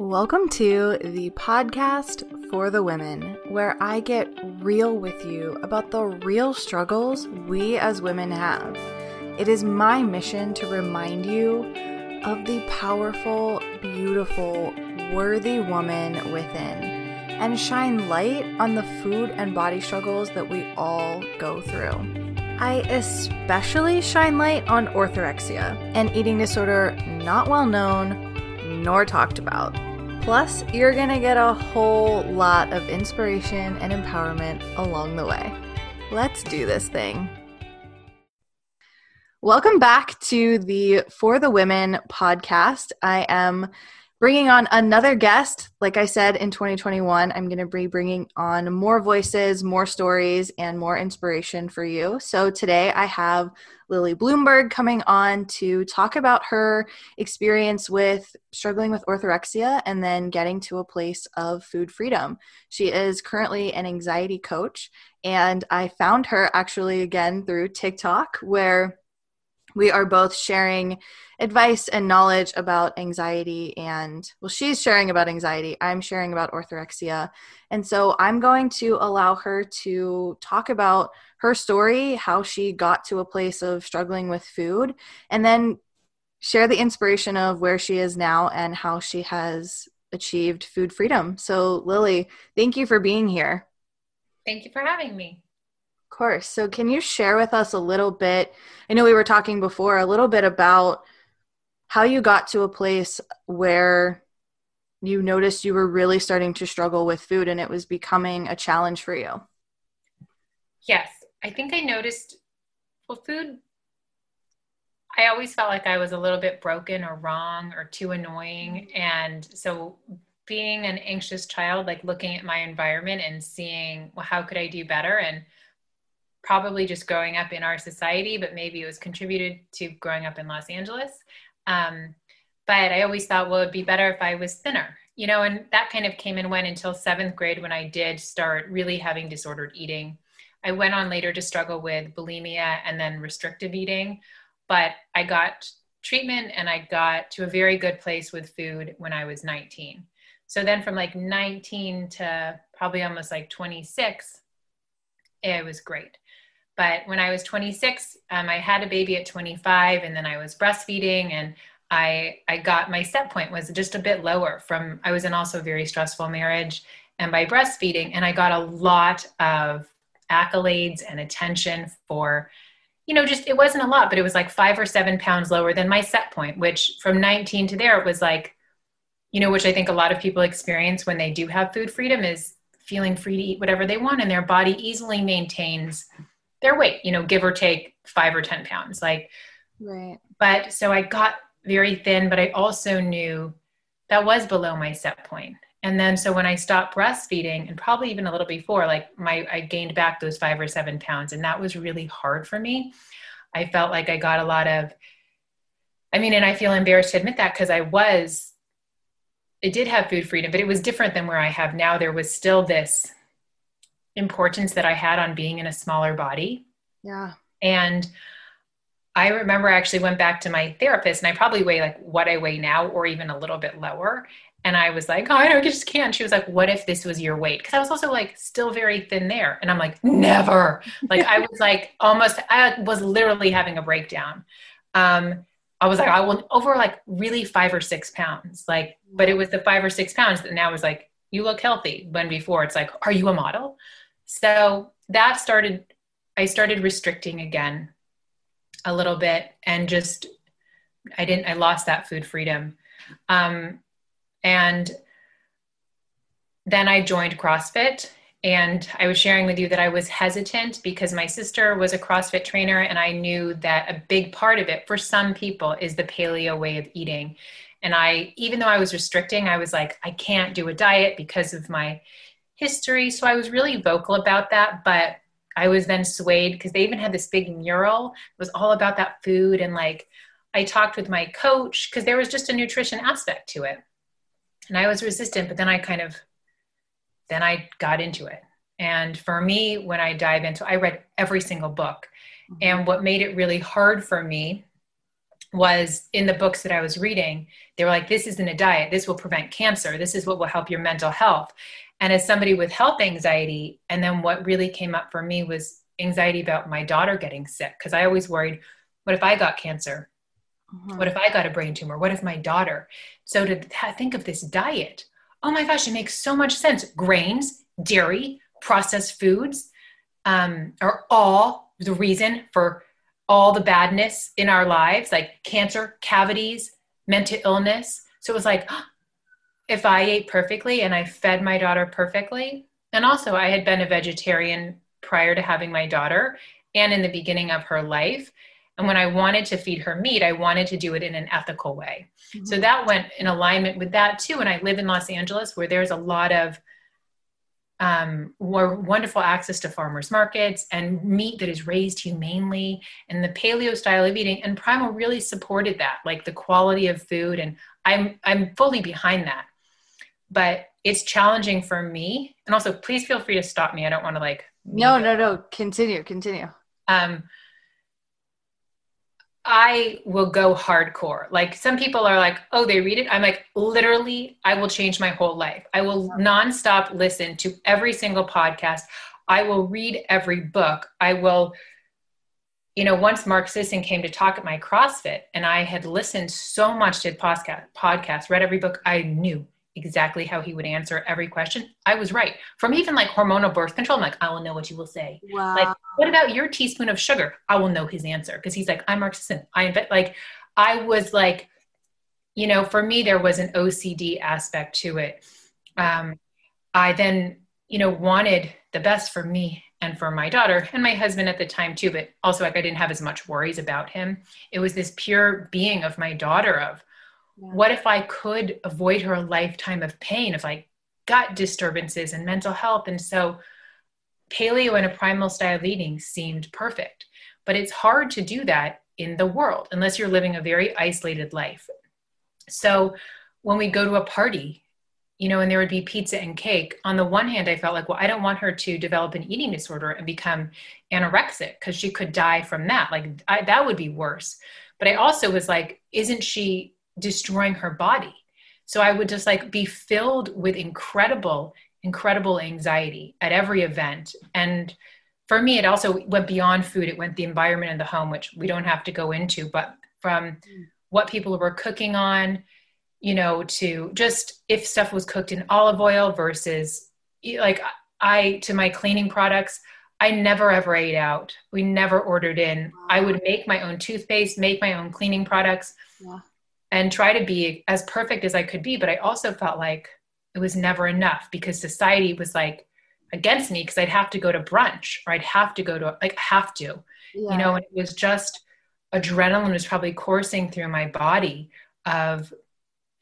Welcome to the podcast for the women, where I get real with you about the real struggles we as women have. It is my mission to remind you of the powerful, beautiful, worthy woman within and shine light on the food and body struggles that we all go through. I especially shine light on orthorexia, an eating disorder not well known nor talked about. Plus, you're gonna get a whole lot of inspiration and empowerment along the way. Let's do this thing. Welcome back to the For the Women podcast. I am bringing on another guest. Like I said, in 2021, I'm going to be bringing on more voices, more stories, and more inspiration for you. So today I have Lily Bloomberg coming on to talk about her experience with struggling with orthorexia and then getting to a place of food freedom. She is currently an anxiety coach, and I found her actually again through TikTok, where we are both sharing advice and knowledge about anxiety and well she's sharing about anxiety i'm sharing about orthorexia. And so i'm going to allow her to talk about her story how she got to a place of struggling with food and then share the inspiration of where she is now and how she has achieved food freedom. So lily thank you for being here. Thank you for having me course so can you share with us a little bit i know we were talking before a little bit about how you got to a place where you noticed you were really starting to struggle with food and it was becoming a challenge for you. Yes, I think I noticed well, food, I always felt like I was a little bit broken or wrong or too annoying. And so being an anxious child, like looking at my environment and seeing, well, how could I do better? And probably just growing up in our society, but maybe it was contributed to growing up in Los Angeles. Um, but I always thought, well, it'd be better if I was thinner, you know, and that kind of came and went until seventh grade when I did start really having disordered eating. I went on later to struggle with bulimia and then restrictive eating, but I got treatment and I got to a very good place with food when I was 19. So then from like 19 to probably almost like 26, it was great. But when I was 26, um, I had a baby at 25, and then I was breastfeeding, and I I got my set point was just a bit lower from I was in also a very stressful marriage, and by breastfeeding, and I got a lot of accolades and attention for you know just it wasn't a lot but it was like five or seven pounds lower than my set point which from 19 to there it was like you know which i think a lot of people experience when they do have food freedom is feeling free to eat whatever they want and their body easily maintains their weight, you know, give or take five or 10 pounds. Like, right. But so I got very thin, but I also knew that was below my set point. And then so when I stopped breastfeeding, and probably even a little before, like my I gained back those five or seven pounds, and that was really hard for me. I felt like I got a lot of, I mean, and I feel embarrassed to admit that because I was, it did have food freedom, but it was different than where I have now. There was still this importance that I had on being in a smaller body. Yeah. And I remember I actually went back to my therapist and I probably weigh like what I weigh now or even a little bit lower. And I was like, oh, I just can't. She was like, what if this was your weight? Because I was also like still very thin there. And I'm like, never. Like I was like almost, I was literally having a breakdown. Um, I was like, I will over like really five or six pounds. Like, but it was the five or six pounds that now was like, you look healthy. When before it's like, are you a model? So that started, I started restricting again a little bit and just, I didn't, I lost that food freedom. Um, and then I joined CrossFit and I was sharing with you that I was hesitant because my sister was a CrossFit trainer, and I knew that a big part of it for some people is the paleo way of eating. And I, even though I was restricting, I was like, I can't do a diet because of my history. So I was really vocal about that, but I was then swayed because they even had this big mural. It was all about that food. And like, I talked with my coach because there was just a nutrition aspect to it. And I was resistant, but then I kind of, then I got into it. And for me, when I dive into, I read every single book. Mm-hmm. And what made it really hard for me was in the books that I was reading, they were like, this isn't a diet. This will prevent cancer. This is what will help your mental health. And as somebody with health anxiety, and then what really came up for me was anxiety about my daughter getting sick. Cause I always worried, what if I got cancer? Mm-hmm. What if I got a brain tumor? What if my daughter? So to think of this diet, oh my gosh, it makes so much sense. Grains, dairy, processed foods um, are all the reason for all the badness in our lives, like cancer, cavities, mental illness. So it was like, if I ate perfectly and I fed my daughter perfectly, and also I had been a vegetarian prior to having my daughter and in the beginning of her life. And when I wanted to feed her meat, I wanted to do it in an ethical way. Mm-hmm. So that went in alignment with that too. And I live in Los Angeles where there's a lot of um, wonderful access to farmers markets and meat that is raised humanely and the paleo style of eating and primal really supported that like the quality of food and i'm i'm fully behind that but it's challenging for me and also please feel free to stop me i don't want to like no no no continue continue um I will go hardcore. Like some people are like, oh, they read it. I'm like, literally, I will change my whole life. I will nonstop listen to every single podcast. I will read every book. I will, you know, once Mark Sisson came to talk at my CrossFit and I had listened so much to podcast, podcasts, read every book, I knew exactly how he would answer every question. I was right. From even like hormonal birth control, I'm like, I will know what you will say. Wow. Like, what about your teaspoon of sugar? I will know his answer because he's like, I'm Mark Sisson. I invent like I was like, you know, for me there was an OCD aspect to it. Um, I then, you know, wanted the best for me and for my daughter and my husband at the time too, but also like I didn't have as much worries about him. It was this pure being of my daughter of. What if I could avoid her lifetime of pain if I gut disturbances and mental health? And so paleo and a primal style of eating seemed perfect. But it's hard to do that in the world unless you're living a very isolated life. So when we go to a party, you know, and there would be pizza and cake. On the one hand, I felt like, well, I don't want her to develop an eating disorder and become anorexic because she could die from that. Like, I, that would be worse. But I also was like, isn't she destroying her body. So I would just like be filled with incredible, incredible anxiety at every event. And for me, it also went beyond food. It went the environment and the home, which we don't have to go into, but from what people were cooking on, you know, to just if stuff was cooked in olive oil versus like I, to my cleaning products, I never ever ate out. We never ordered in. I would make my own toothpaste, make my own cleaning products. Yeah and try to be as perfect as I could be. But I also felt like it was never enough because society was like against me because I'd have to go to brunch or I'd have to go to like have to, yeah. you know, and it was just adrenaline was probably coursing through my body of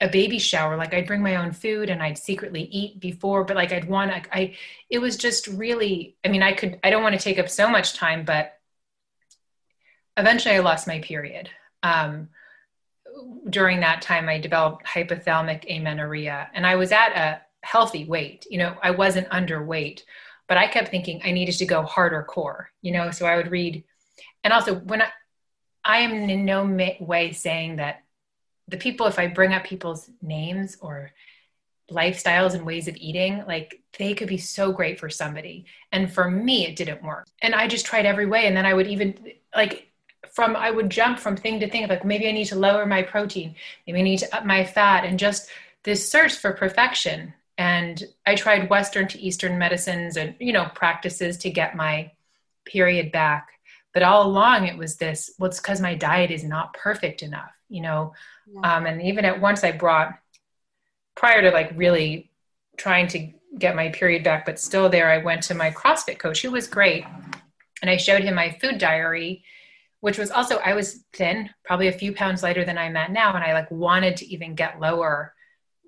a baby shower. Like I'd bring my own food and I'd secretly eat before, but like I'd want, I, I it was just really, I mean, I could, I don't want to take up so much time, but eventually I lost my period. Um, during that time, I developed hypothalamic amenorrhea, and I was at a healthy weight. You know, I wasn't underweight, but I kept thinking I needed to go harder core. You know, so I would read, and also when I, I am in no way saying that the people, if I bring up people's names or lifestyles and ways of eating, like they could be so great for somebody. And for me, it didn't work. And I just tried every way. And then I would even like from I would jump from thing to thing like maybe I need to lower my protein, maybe I need to up my fat, and just this search for perfection. And I tried Western to Eastern medicines and you know practices to get my period back. But all along it was this, well, it's because my diet is not perfect enough, you know. Yeah. Um, and even at once I brought prior to like really trying to get my period back, but still there, I went to my CrossFit coach, who was great. And I showed him my food diary which was also I was thin, probably a few pounds lighter than I'm at now, and I like wanted to even get lower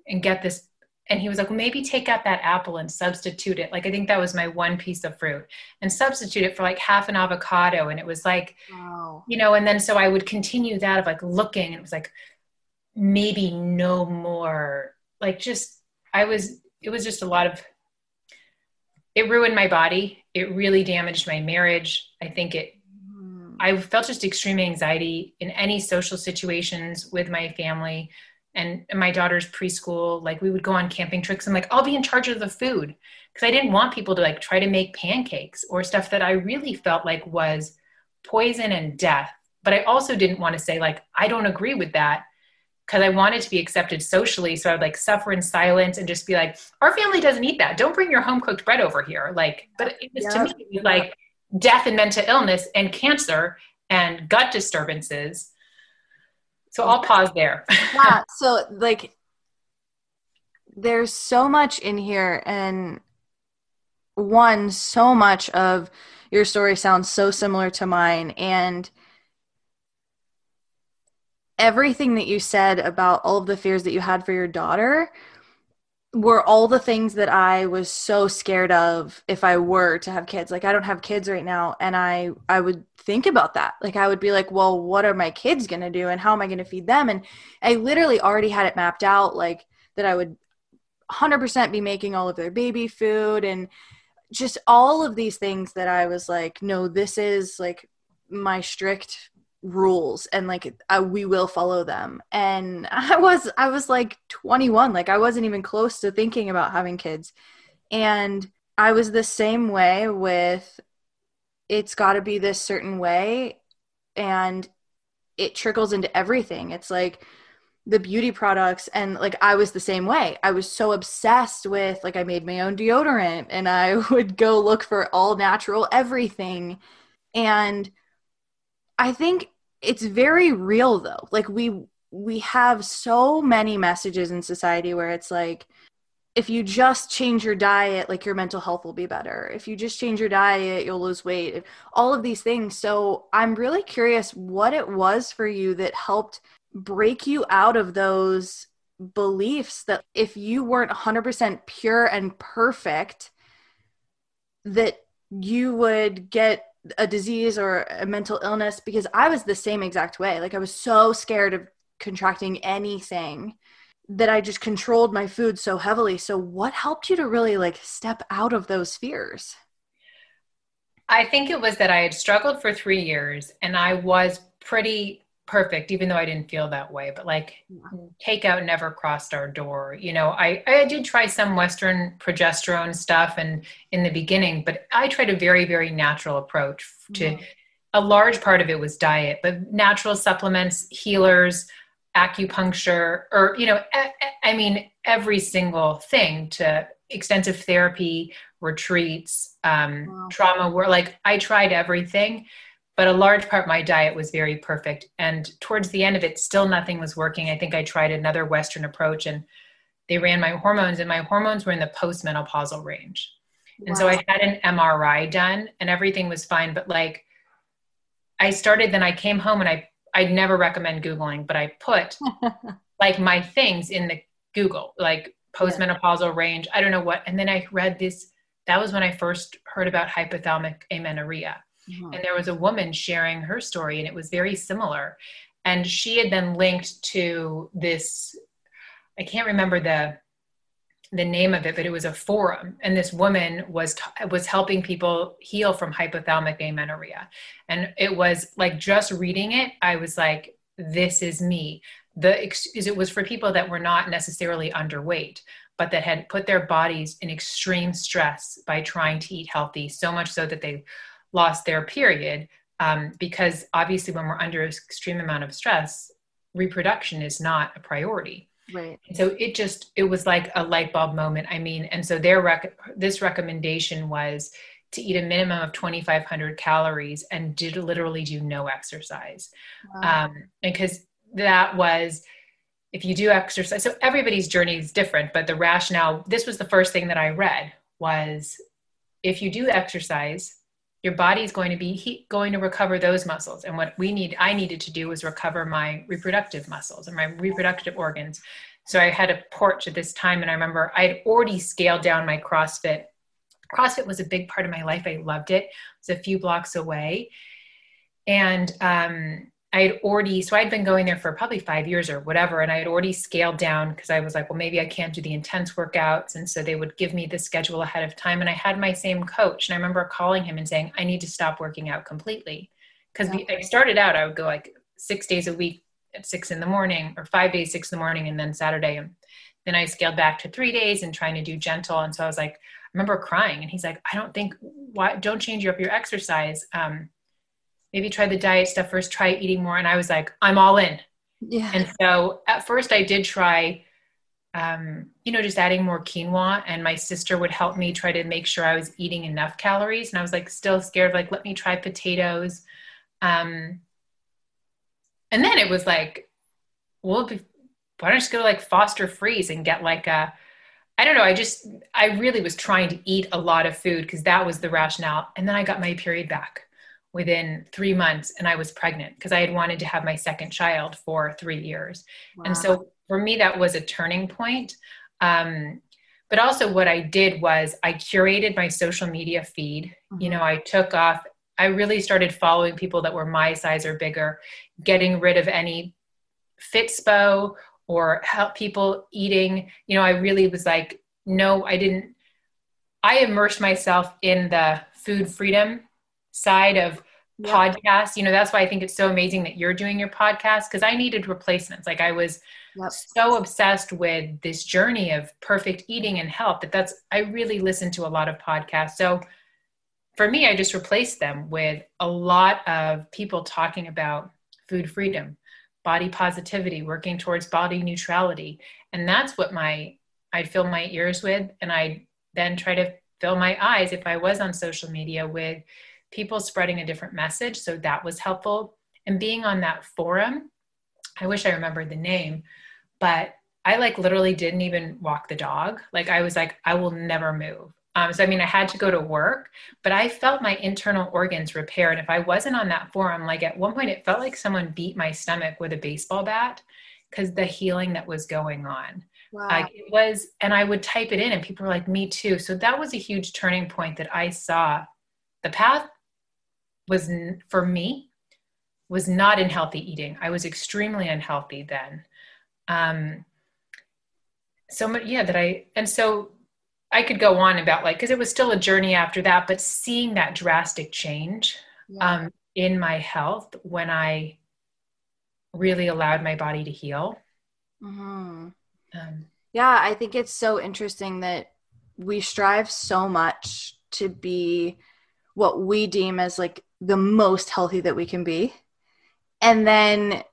and get this. And he was like, well, maybe take out that apple and substitute it. Like I think that was my one piece of fruit, and substitute it for like half an avocado. And it was like, wow. you know. And then so I would continue that of like looking, and it was like maybe no more. Like just I was. It was just a lot of. It ruined my body. It really damaged my marriage. I think it I felt just extreme anxiety in any social situations with my family and my daughter's preschool. Like we would go on camping trips. I'm like, I'll be in charge of the food because I didn't want people to like try to make pancakes or stuff that I really felt like was poison and death. But I also didn't want to say like, I don't agree with that because I wanted to be accepted socially. So I would like suffer in silence and just be like, our family doesn't eat that. Don't bring your home cooked bread over here. Like, but it was yeah. to me like death and mental illness and cancer and gut disturbances. So I'll pause there. yeah. So like there's so much in here and one so much of your story sounds so similar to mine and everything that you said about all of the fears that you had for your daughter were all the things that I was so scared of if I were to have kids. Like I don't have kids right now and I I would think about that. Like I would be like, "Well, what are my kids going to do and how am I going to feed them?" And I literally already had it mapped out like that I would 100% be making all of their baby food and just all of these things that I was like, "No, this is like my strict rules and like we will follow them. And i was i was like 21 like i wasn't even close to thinking about having kids. And i was the same way with it's got to be this certain way and it trickles into everything. It's like the beauty products and like I was the same way. I was so obsessed with like I made my own deodorant and I would go look for all natural everything. And I think it's very real though. Like we we have so many messages in society where it's like if you just change your diet, like your mental health will be better. If you just change your diet, you'll lose weight. All of these things. So I'm really curious what it was for you that helped break you out of those beliefs that if you weren't 100% pure and perfect, that you would get a disease or a mental illness because I was the same exact way. Like I was so scared of contracting anything that I just controlled my food so heavily. So what helped you to really like step out of those fears? I think it was that I had struggled for 3 years and I was pretty perfect even though i didn't feel that way but like takeout never crossed our door you know i i did try some western progesterone stuff and in the beginning but i tried a very very natural approach to mm-hmm. a large part of it was diet but natural supplements healers acupuncture or you know I mean every single thing to extensive therapy retreats um, wow. trauma were like i tried everything but a large part my diet was very perfect. And towards the end of it still nothing was working. I think i tried another western approach and they ran my hormones and my hormones were in the postmenopausal range. Wow. and so i had an mri done and everything was fine but like i started then i came home and i i'd never recommend googling but i put like my things in the google like postmenopausal range. I don't know what and then i read this that was when i first heard about hypothalamic amenorrhea Mm-hmm. And there was a woman sharing her story, and it was very similar. And she had been linked to this, I can't remember the the name of it, but it was a forum, and this woman was t- was helping people heal from hypothalamic amenorrhea, and it was like just reading it, I was like, "This is me." The it was for people that were not necessarily underweight, but that had put their bodies in extreme stress by trying to eat healthy, so much so that they lost their period um, because obviously when we're under an extreme amount of stress reproduction is not a priority. Right. And so it just it was like a light bulb moment i mean and so their rec- this recommendation was to eat a minimum of 2500 calories and did literally do no exercise. Wow. um, because that was if you do exercise so everybody's journey is different but the rationale this was the first thing that i read was if you do exercise your body is going to be going to recover those muscles. And what we need i needed to do was recover my reproductive muscles and my reproductive organs. So i had a porch at this time and i remember i had already scaled down my crossfit. Crossfit was a big part of my life. I loved it. It was a few blocks away. And um, I had already, so I'd been going there for probably five years or whatever, and I had already scaled down because I was like, well, maybe I can't do the intense workouts. And so they would give me the schedule ahead of time. And I had my same coach. And I remember calling him and saying, I need to stop working out completely because. I started out, I would go like six days a week at six in the morning or five days, six in the morning, and then Saturday. And then I scaled back to three days and trying to do gentle. And so I was like, I remember crying and he's like, I don't think why don't change up your exercise. Um, maybe try the diet stuff first, try eating more. And I was like, I'm all in. Yeah. And so at first I did try um, you know, just adding more quinoa. And my sister would help me try to make sure I was eating enough calories. And I was like, still scared, of like, let me try potatoes. Um, and then it was like, well, why don't I just go to like Foster Freeze and get like a, I don't know. I just, I really was trying to eat a lot of food because that was the rationale. And then I got my period back within three months and I was pregnant because I had wanted to have my second child for three years. Wow. And so for me, that was a turning point. Um, but also, what I did was I curated my social media feed. Mm-hmm. You know, I took off, I really started following people that were my size or bigger, getting rid of any Fitspo or help people eating. You know, I really was like, no, I didn't. I immersed myself in the food freedom side of yeah. podcasts. You know, that's why I think it's so amazing that you're doing your podcast because I needed replacements. Like I was yep. so obsessed with this journey of perfect eating and health that that's I really listen to a lot of podcasts. So for me, I just replaced them with a lot of people talking about food freedom, body positivity, working towards body neutrality. And that's what my I'd fill my ears with and I'd then try to fill my eyes if I was on social media with people spreading a different message. So that was helpful. And being on that forum, I wish I remembered the name, but I like literally didn't even walk the dog. Like I was like, I will never move. Um, so I mean, I had to go to work, but I felt my internal organs repair. And if I wasn't on that forum, like at one point, it felt like someone beat my stomach with a baseball bat because the healing that was going on. Wow. Like it was, and I would type it in, and people were like, "Me too." So that was a huge turning point that I saw. The path was for me was not in healthy eating. I was extremely unhealthy then. Um, so much, yeah, that I, and so I could go on about like, cause it was still a journey after that, but seeing that drastic change yeah. um, in my health when I really allowed my body to heal. Mm-hmm. Um, yeah, I think it's so interesting that we strive so much to be what we deem as like the most healthy that we can be. And then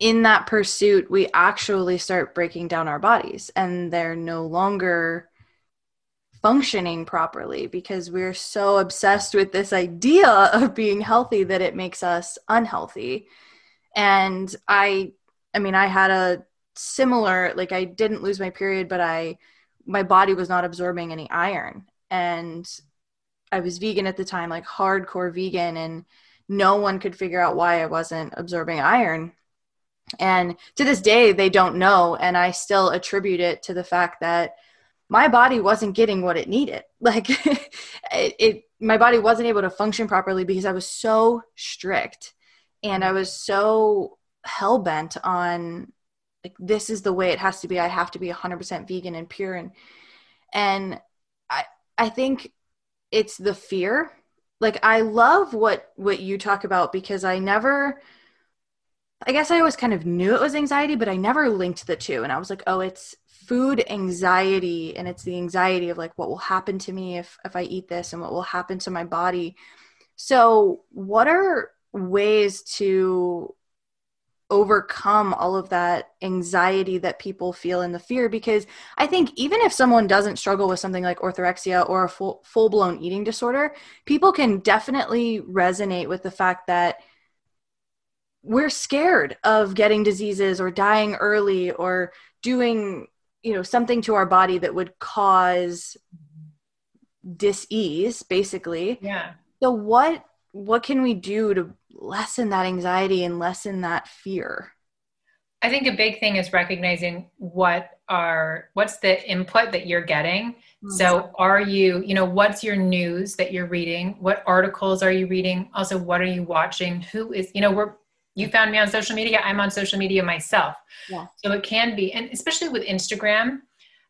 in that pursuit, we actually start breaking down our bodies and they're no longer functioning properly because we're so obsessed with this idea of being healthy that it makes us unhealthy. And I, I mean, I had a similar, like, I didn't lose my period, but I, my body was not absorbing any iron. And I was vegan at the time, like hardcore vegan, and no one could figure out why I wasn't absorbing iron. And to this day, they don't know. And I still attribute it to the fact that my body wasn't getting what it needed. Like it, it, my body wasn't able to function properly because I was so strict and I was so hell bent on like, this is the way it has to be. I have to be 100% vegan and pure. And, and I, I think it's the fear. Like i love what what you talk about because i never i guess i always kind of knew it was anxiety but i never linked the two. And i was like oh it's food anxiety. And it's the anxiety of like what will happen to me if if i eat this and what will happen to my body. So what are ways to overcome all of that anxiety that people feel and the fear because i think even if someone doesn't struggle with something like orthorexia or a full full-blown eating disorder people can definitely resonate with the fact that we're scared of getting diseases or dying early or doing you know something to our body that would cause dis-ease basically. Yeah. So what what can we do to lessen that anxiety and lessen that fear? I think a big thing is recognizing what are what's the input that you're getting. Mm-hmm. So are you, you know, what's your news that you're reading? What articles are you reading? Also, what are you watching? Who is, you know, we're you found me on social media. I'm on social media myself. Yeah. So it can be, and especially with Instagram,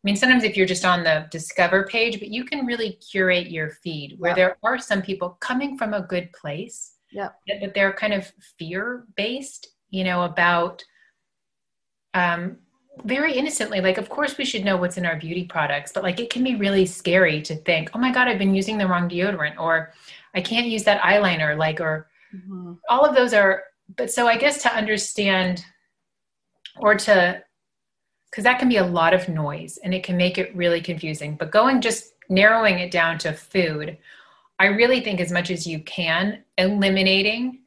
mean, sometimes if you're just on the discover page, but you can really curate your feed where yeah. there are some people coming from a good place yeah but they're kind of fear based you know about um very innocently like of course we should know what's in our beauty products but like it can be really scary to think oh my god i've been using the wrong deodorant or i can't use that eyeliner like or mm-hmm. all of those are but so i guess to understand or to because that can be a lot of noise and it can make it really confusing but going just narrowing it down to food i really think as much as you can eliminating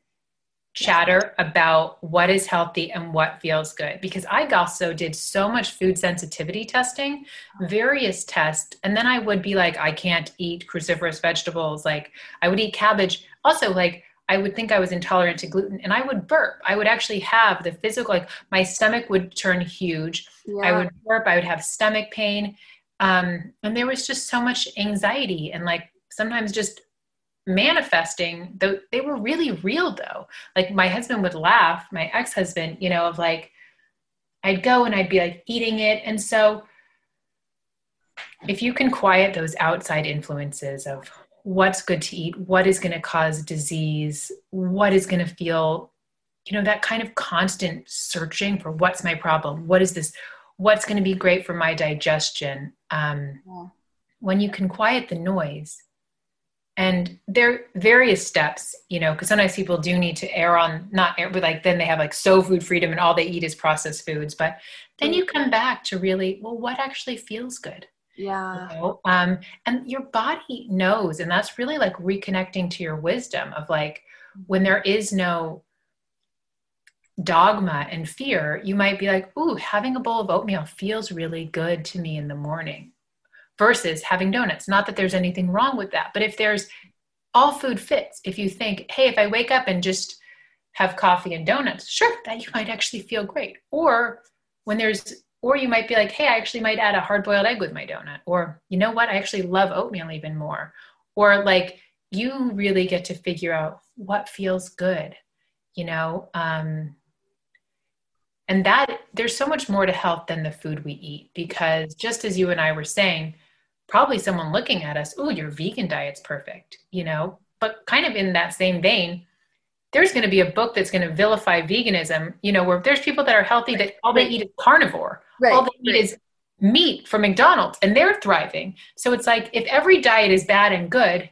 chatter about what is healthy and what feels good because I also did so much food sensitivity testing, various tests, and then I would be like, I can't eat cruciferous vegetables. Like I would eat cabbage. Also, like I would think I was intolerant to gluten and I would burp. I would actually have the physical, like my stomach would turn huge. Yeah. I would burp. I would have stomach pain. Um, and there was just so much anxiety and like sometimes just manifesting though they were really real though like my husband would laugh my ex-husband you know of like i'd go and i'd be like eating it and so if you can quiet those outside influences of what's good to eat what is going to cause disease what is going to feel you know that kind of constant searching for what's my problem what is this what's going to be great for my digestion um, yeah. when you can quiet the noise. And there are various steps you know because sometimes people do need to err on not err but like then they have like so food freedom and all they eat is processed foods but then you come back to really well what actually feels good yeah you know? um, and your body knows and that's really like reconnecting to your wisdom of like when there is no dogma and fear you might be like ooh having a bowl of oatmeal feels really good to me in the morning versus having donuts. Not that there's anything wrong with that, but if there's all food fits, if you think, hey, if I wake up and just have coffee and donuts, sure, that you might actually feel great. Or when there's, or you might be like, hey, I actually might add a hard boiled egg with my donut. Or you know what? I actually love oatmeal even more. Or like you really get to figure out what feels good, you know? Um, and that there's so much more to health than the food we eat because just as you and I were saying, probably someone looking at us, oh, your vegan diet's perfect, you know? But kind of in that same vein, there's going to be a book that's going to vilify veganism, you know, where there's people that are healthy that all they eat is carnivore. Right. All they right. is meat from McDonald's and they're thriving. So it's like if every diet is bad and good,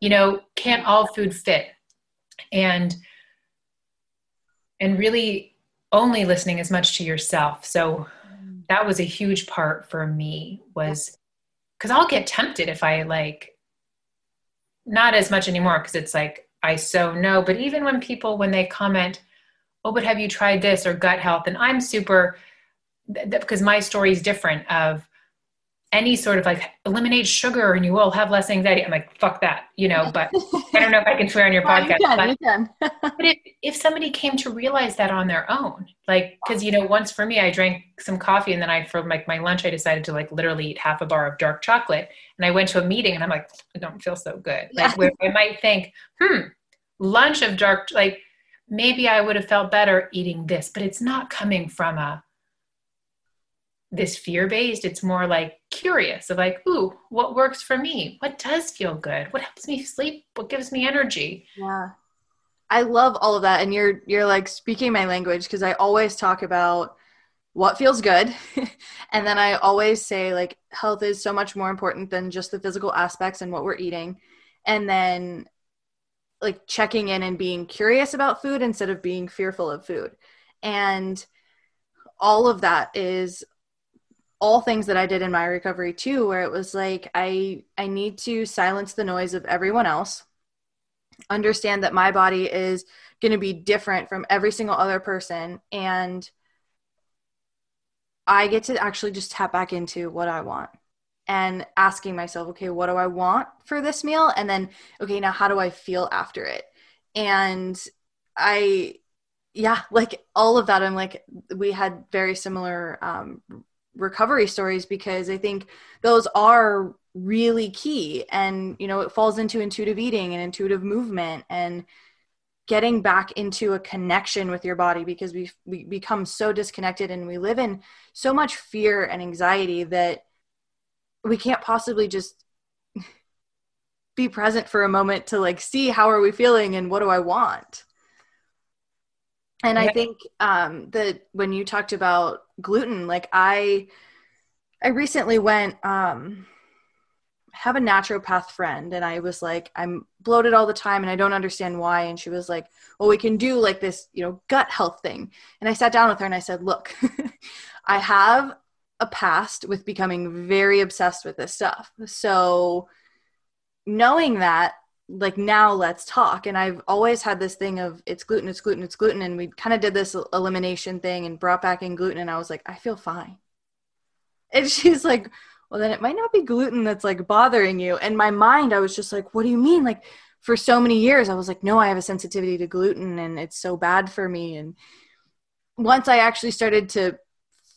you know, can't all food fit? And and really only listening as much to yourself. So mm. that was a huge part for me was because I'll get tempted if I like, not as much anymore because it's like I so know. But even when people, when they comment, oh, but have you tried this or gut health? And I'm super, because my story is different of any sort of like eliminate sugar and you will have less anxiety. I'm like, fuck that, you know, but I don't know if I can swear on your podcast. You can, but, you but if, if somebody came to realize that on their own, like, cause you know, once for me, I drank some coffee and then I, for like my lunch, I decided to like literally eat half a bar of dark chocolate. And I went to a meeting and I'm like, I don't feel so good. Like where I might think, hmm, lunch of dark, like maybe I would have felt better eating this, but it's not coming from a, this fear based it's more like curious of like ooh what works for me? What does feel good? What helps me sleep? What gives me energy? Yeah. I love all of that and you're you're like speaking my language because i always talk about what feels good and then i always say like health is so much more important than just the physical aspects and what we're eating and then like checking in and being curious about food instead of being fearful of food and all of that is all things that I did in my recovery too, where it was like I I need to silence the noise of everyone else, understand that my body is going to be different from every single other person, and I get to actually just tap back into what I want and asking myself, okay, what do I want for this meal? And then, okay, now how do I feel after it? And I, yeah, like all of that. I'm like, we had very similar um, recovery stories because I think those are really key. And, you know, it falls into intuitive eating and intuitive movement and getting back into a connection with your body because we we become so disconnected and we live in so much fear and anxiety that we can't possibly just be present for a moment to like see how are we feeling and what do I want. And I think um, that when you talked about gluten, like I, I recently went, um, have a naturopath friend and I was like, I'm bloated all the time and I don't understand why. And she was like, well, we can do like this, you know, gut health thing. And I sat down with her and I said, look, I have a past with becoming very obsessed with this stuff. So knowing that, like now let's talk. And I've always had this thing of it's gluten, it's gluten, it's gluten. And we kind of did this elimination thing and brought back in gluten. And I was like, I feel fine. And she's like, well, then it might not be gluten that's like bothering you. And my mind, I was just like, what do you mean? Like for so many years, I was like, no, I have a sensitivity to gluten and it's so bad for me. And once I actually started to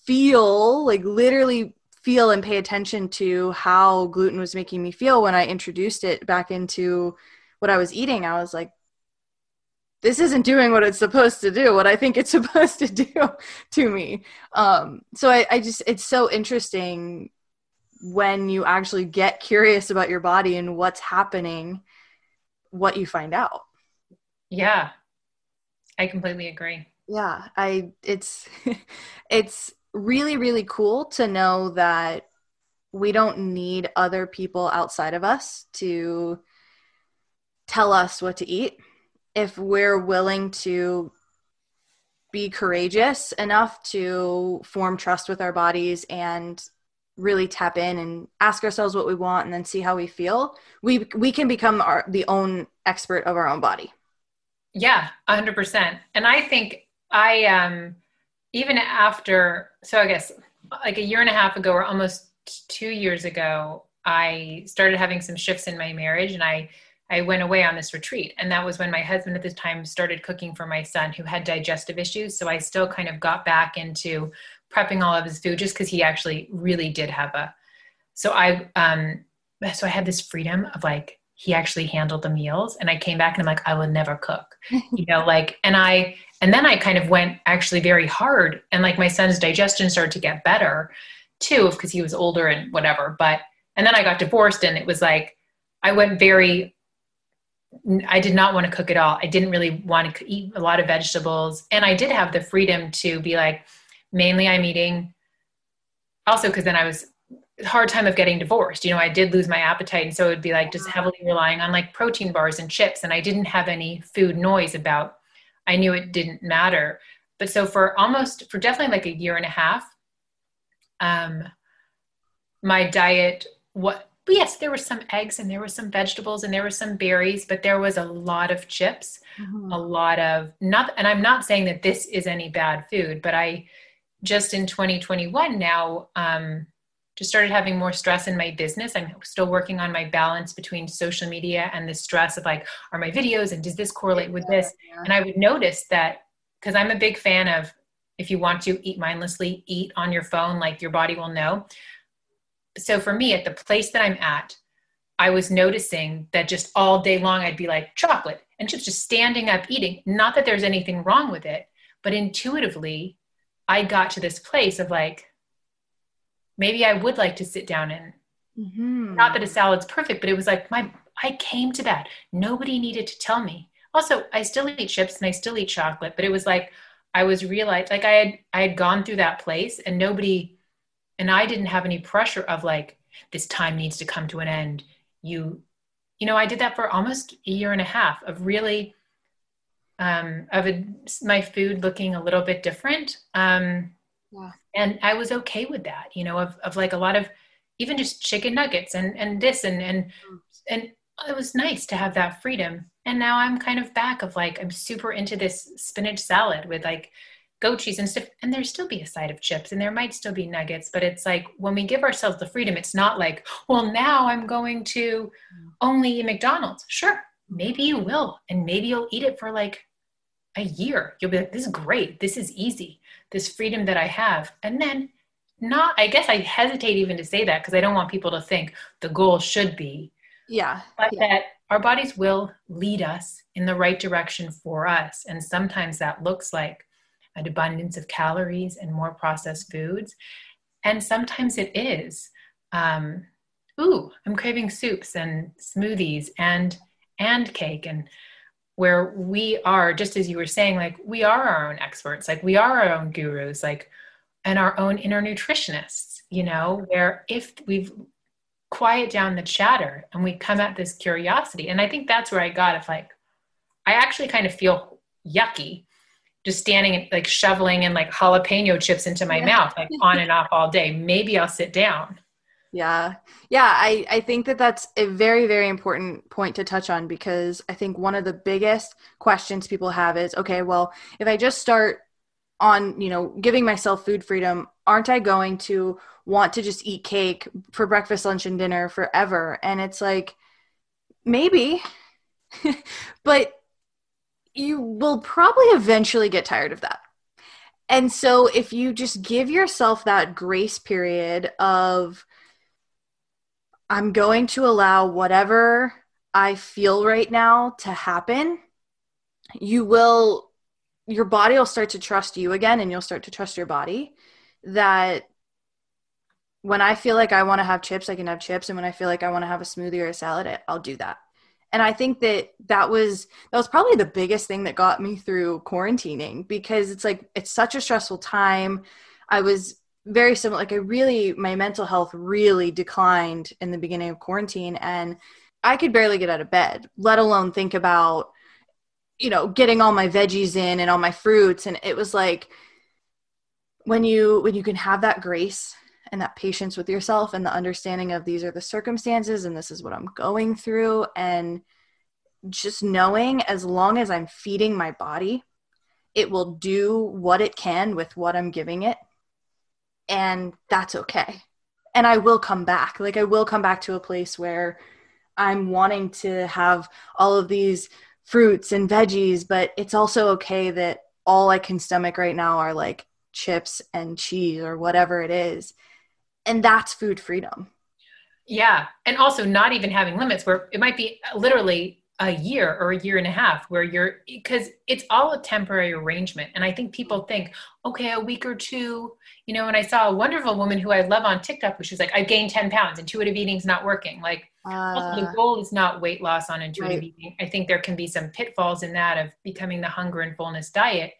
feel, like literally feel and pay attention to how gluten was making me feel when I introduced it back into what I was eating, I was like, this isn't doing what it's supposed to do, what I think it's supposed to do to me. Um, so I, I just, it's so interesting when you actually get curious about your body and what's happening, what you find out. Yeah, I completely agree. Yeah, I, it's, it's, really, really cool to know that we don't need other people outside of us to tell us what to eat. If we're willing to be courageous enough to form trust with our bodies and really tap in and ask ourselves what we want and then see how we feel we we can become our the own expert of our own body yeah 100% and i think i um even after, so I guess like a year and a half ago or almost two years ago, I started having some shifts in my marriage and I I went away on this retreat. And that was when my husband at the time started cooking for my son who had digestive issues. So I still kind of got back into prepping all of his food just because he actually really did have a so I um so I had this freedom of like he actually handled the meals and I came back and I'm like, I will never cook. you know, like and I and then I kind of went actually very hard. And like my son's digestion started to get better too, because he was older and whatever. But, and then I got divorced and it was like, I went very, I did not want to cook at all. I didn't really want to eat a lot of vegetables. And I did have the freedom to be like, mainly I'm eating also because then I was hard time of getting divorced. You know, I did lose my appetite. And so it would be like just heavily relying on like protein bars and chips. And I didn't have any food noise about I knew it didn't matter. But so for almost, for definitely like a year and a half, um, my diet, what, yes, there were some eggs and there were some vegetables and there were some berries, but there was a lot of chips, mm-hmm. a lot of not, and I'm not saying that this is any bad food, but I just in 2021 now, um, just started having more stress in my business. I'm still working on my balance between social media and the stress of like, are my videos and does this correlate with this? And I would notice that because I'm a big fan of if you want to eat mindlessly, eat on your phone, like your body will know. So for me, at the place that I'm at, I was noticing that just all day long I'd be like chocolate and chips, just standing up eating. Not that there's anything wrong with it, but intuitively, I got to this place of like, maybe I would like to sit down and mm-hmm. not that a salad's perfect, but it was like my I came to that. Nobody needed to tell me. Also, I still eat chips and I still eat chocolate, but it was like I was realized like I had I had gone through that place and nobody and I didn't have any pressure of like this time needs to come to an end. You you know, I did that for almost a year and a half of really um of a, my food looking a little bit different. Um yeah. And I was okay with that, you know, of, of like a lot of even just chicken nuggets and, and this and, and, mm. and it was nice to have that freedom. And now I'm kind of back of like, I'm super into this spinach salad with like goat cheese and stuff. And there still be a side of chips and there might still be nuggets, but it's like when we give ourselves the freedom, it's not like, well, now I'm going to mm. only eat McDonald's. Sure, maybe you will. And maybe you'll eat it for like a year. You'll be like, this is great. This is easy this freedom that I have. And then not, I guess I hesitate even to say that because I don't want people to think the goal should be. Yeah. But yeah. that our bodies will lead us in the right direction for us. And sometimes that looks like an abundance of calories and more processed foods. And sometimes it is. Um, ooh, I'm craving soups and smoothies and and cake and where we are just as you were saying like we are our own experts like we are our own gurus like and our own inner nutritionists you know where if we've quiet down the chatter and we come at this curiosity and i think that's where i got it like i actually kind of feel yucky just standing and like shoveling and like jalapeno chips into my yeah. mouth like on and off all day maybe i'll sit down yeah. Yeah, I, I think that that's a very, very important point to touch on because I think one of the biggest questions people have is okay, well, if I just start on, you know, giving myself food freedom, aren't I going to want to just eat cake for breakfast, lunch, and dinner forever? And it's like, maybe, but you will probably eventually get tired of that. And so if you just give yourself that grace period of, I'm going to allow whatever I feel right now to happen. You will, your body will start to trust you again, and you'll start to trust your body. That when I feel like I want to have chips, I can have chips, and when I feel like I want to have a smoothie or a salad, I'll do that. And I think that that was that was probably the biggest thing that got me through quarantining because it's like it's such a stressful time. I was very similar like i really my mental health really declined in the beginning of quarantine and i could barely get out of bed let alone think about you know getting all my veggies in and all my fruits. And it was like when you when you can have that grace and that patience with yourself and the understanding of these are the circumstances and this is what i'm going through and just knowing as long as i'm feeding my body it will do what it can with what i'm giving it and that's okay. And i will come back. Like i will come back to a place where i'm wanting to have all of these fruits and veggies but it's also okay that all i can stomach right now are like chips and cheese or whatever it is. And that's food freedom. Yeah. And also not even having limits where it might be literally a year or a year and a half where you're because it's all a temporary arrangement and i think people think okay a week or two you know and i saw a wonderful woman who i love on tiktok where she's like i've gained 10 pounds intuitive eating's not working like uh, the goal is not weight loss on intuitive right. eating i think there can be some pitfalls in that of becoming the hunger and fullness diet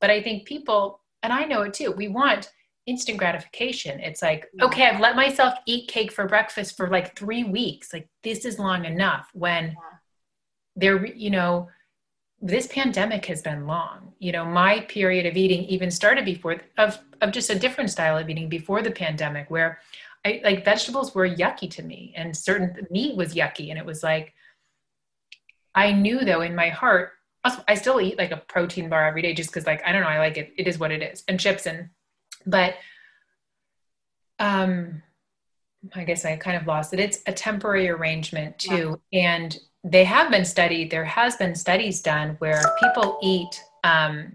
but i think people and i know it too we want instant gratification. It's like, okay, I've let myself eat cake for breakfast for like three weeks. Like, this is long enough. When there you know this pandemic has been long. You know my period of eating even started before of of just a different style of eating before the pandemic where i like vegetables were yucky to me and certain meat was yucky. And it was like i knew though in my heart i still eat like a protein bar every day just because like i don't know i like it. It is what it is. And chips and but um i guess i kind of lost it. It's a temporary arrangement too. Yeah. and they have been studied there has been studies done where people eat um,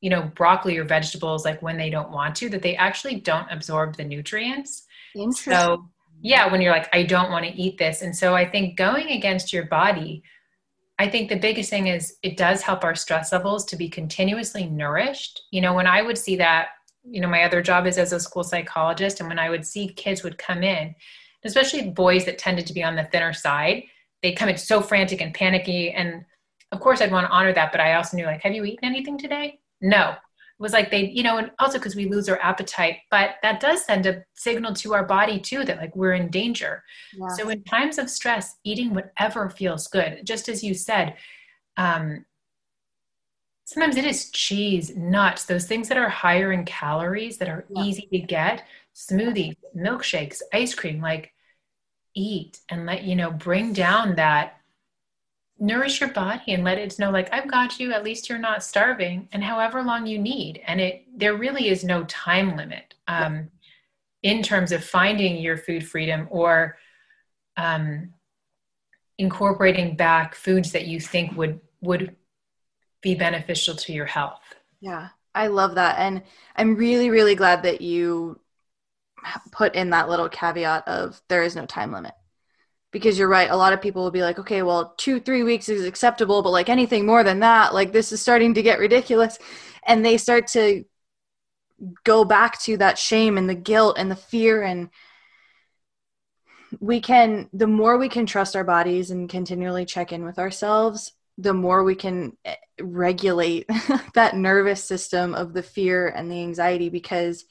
you know broccoli or vegetables like when they don't want to that they actually don't absorb the nutrients. So yeah when you're like i don't want to eat this. And so i think going against your body i think the biggest thing is it does help our stress levels to be continuously nourished. You know when i would see that you know my other job is as a school psychologist and when i would see kids would come in especially boys that tended to be on the thinner side they come in so frantic and panicky. And of course, I'd want to honor that, but I also knew, like, have you eaten anything today? No. It was like they, you know, and also because we lose our appetite, but that does send a signal to our body too that like we're in danger. So in times of stress, eating whatever feels good, just as you said, um, sometimes it is cheese, nuts, those things that are higher in calories that are yeah. easy to get, smoothies, milkshakes, ice cream, like eat and let you know bring down that nourish your body and let it know like i've got you. At least you're not starving. And however long you need. And it there really is no time limit um, in terms of finding your food freedom or um, incorporating back foods that you think would would be beneficial to your health. Yeah. I love that. And i'm really really glad that you put in that little caveat of there is no time limit. Because you're right a lot of people will be like okay well two three weeks is acceptable but like anything more than that like this is starting to get ridiculous. And they start to go back to that shame and the guilt and the fear. And we can the more we can trust our bodies and continually check in with ourselves the more we can regulate that nervous system of the fear and the anxiety. Because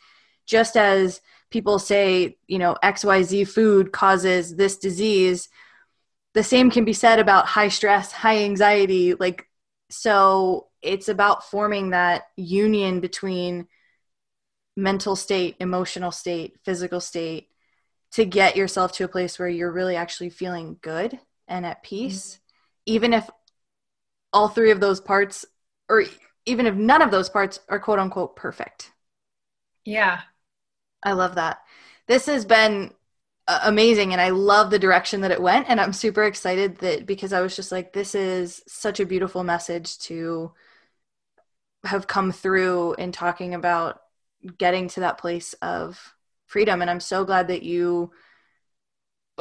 just as people say you know xyz food causes this disease the same can be said about high stress high anxiety like so it's about forming that union between mental state emotional state physical state to get yourself to a place where you're really actually feeling good and at peace. Mm-hmm. even if all three of those parts or even if none of those parts are quote unquote perfect. Yeah i love that. This has been uh, amazing and i love the direction that it went and i'm super excited that because i was just like this is such a beautiful message to have come through in talking about getting to that place of freedom and i'm so glad that you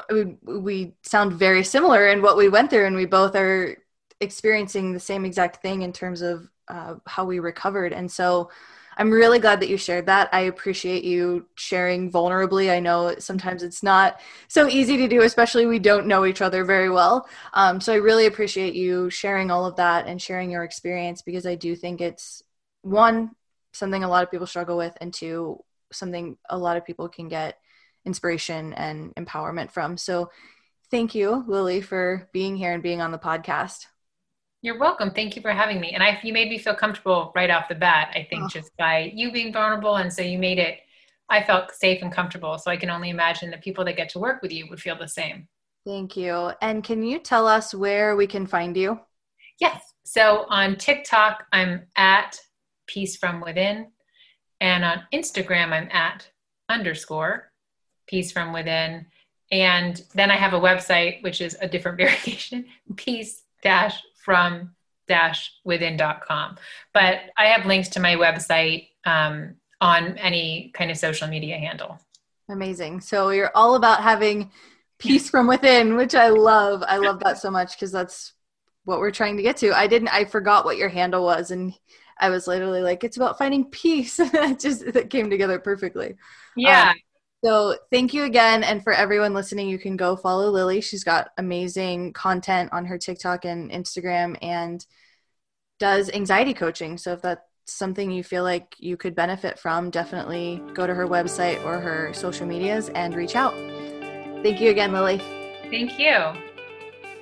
we, we sound very similar in what we went through and we both are experiencing the same exact thing in terms of uh, how we recovered and so i'm really glad that you shared that i appreciate you sharing vulnerably i know sometimes it's not so easy to do especially we don't know each other very well um, so i really appreciate you sharing all of that and sharing your experience because i do think it's one something a lot of people struggle with and two something a lot of people can get inspiration and empowerment from. So thank you, Lily, for being here and being on the podcast. You're welcome. Thank you for having me. And I, you made me feel comfortable right off the bat, I think, oh. just by you being vulnerable. And so you made it, I felt safe and comfortable. So I can only imagine the people that get to work with you would feel the same. Thank you. And can you tell us where we can find you? Yes. So on TikTok, I'm at Peace From Within. And on Instagram, I'm at underscore peace from within. And then I have a website, which is a different variation, peace dash from dash within.com. But I have links to my website um, on any kind of social media handle. Amazing. So you're all about having peace from within, which I love. I love that so much because that's what we're trying to get to. I didn't, I forgot what your handle was. And I was literally like, it's about finding peace. it just that came together perfectly. Yeah. Um, so thank you again. And for everyone listening, you can go follow Lily. She's got amazing content on her TikTok and Instagram and does anxiety coaching. So if that's something you feel like you could benefit from, definitely go to her website or her social medias and reach out. Thank you again, Lily. Thank you.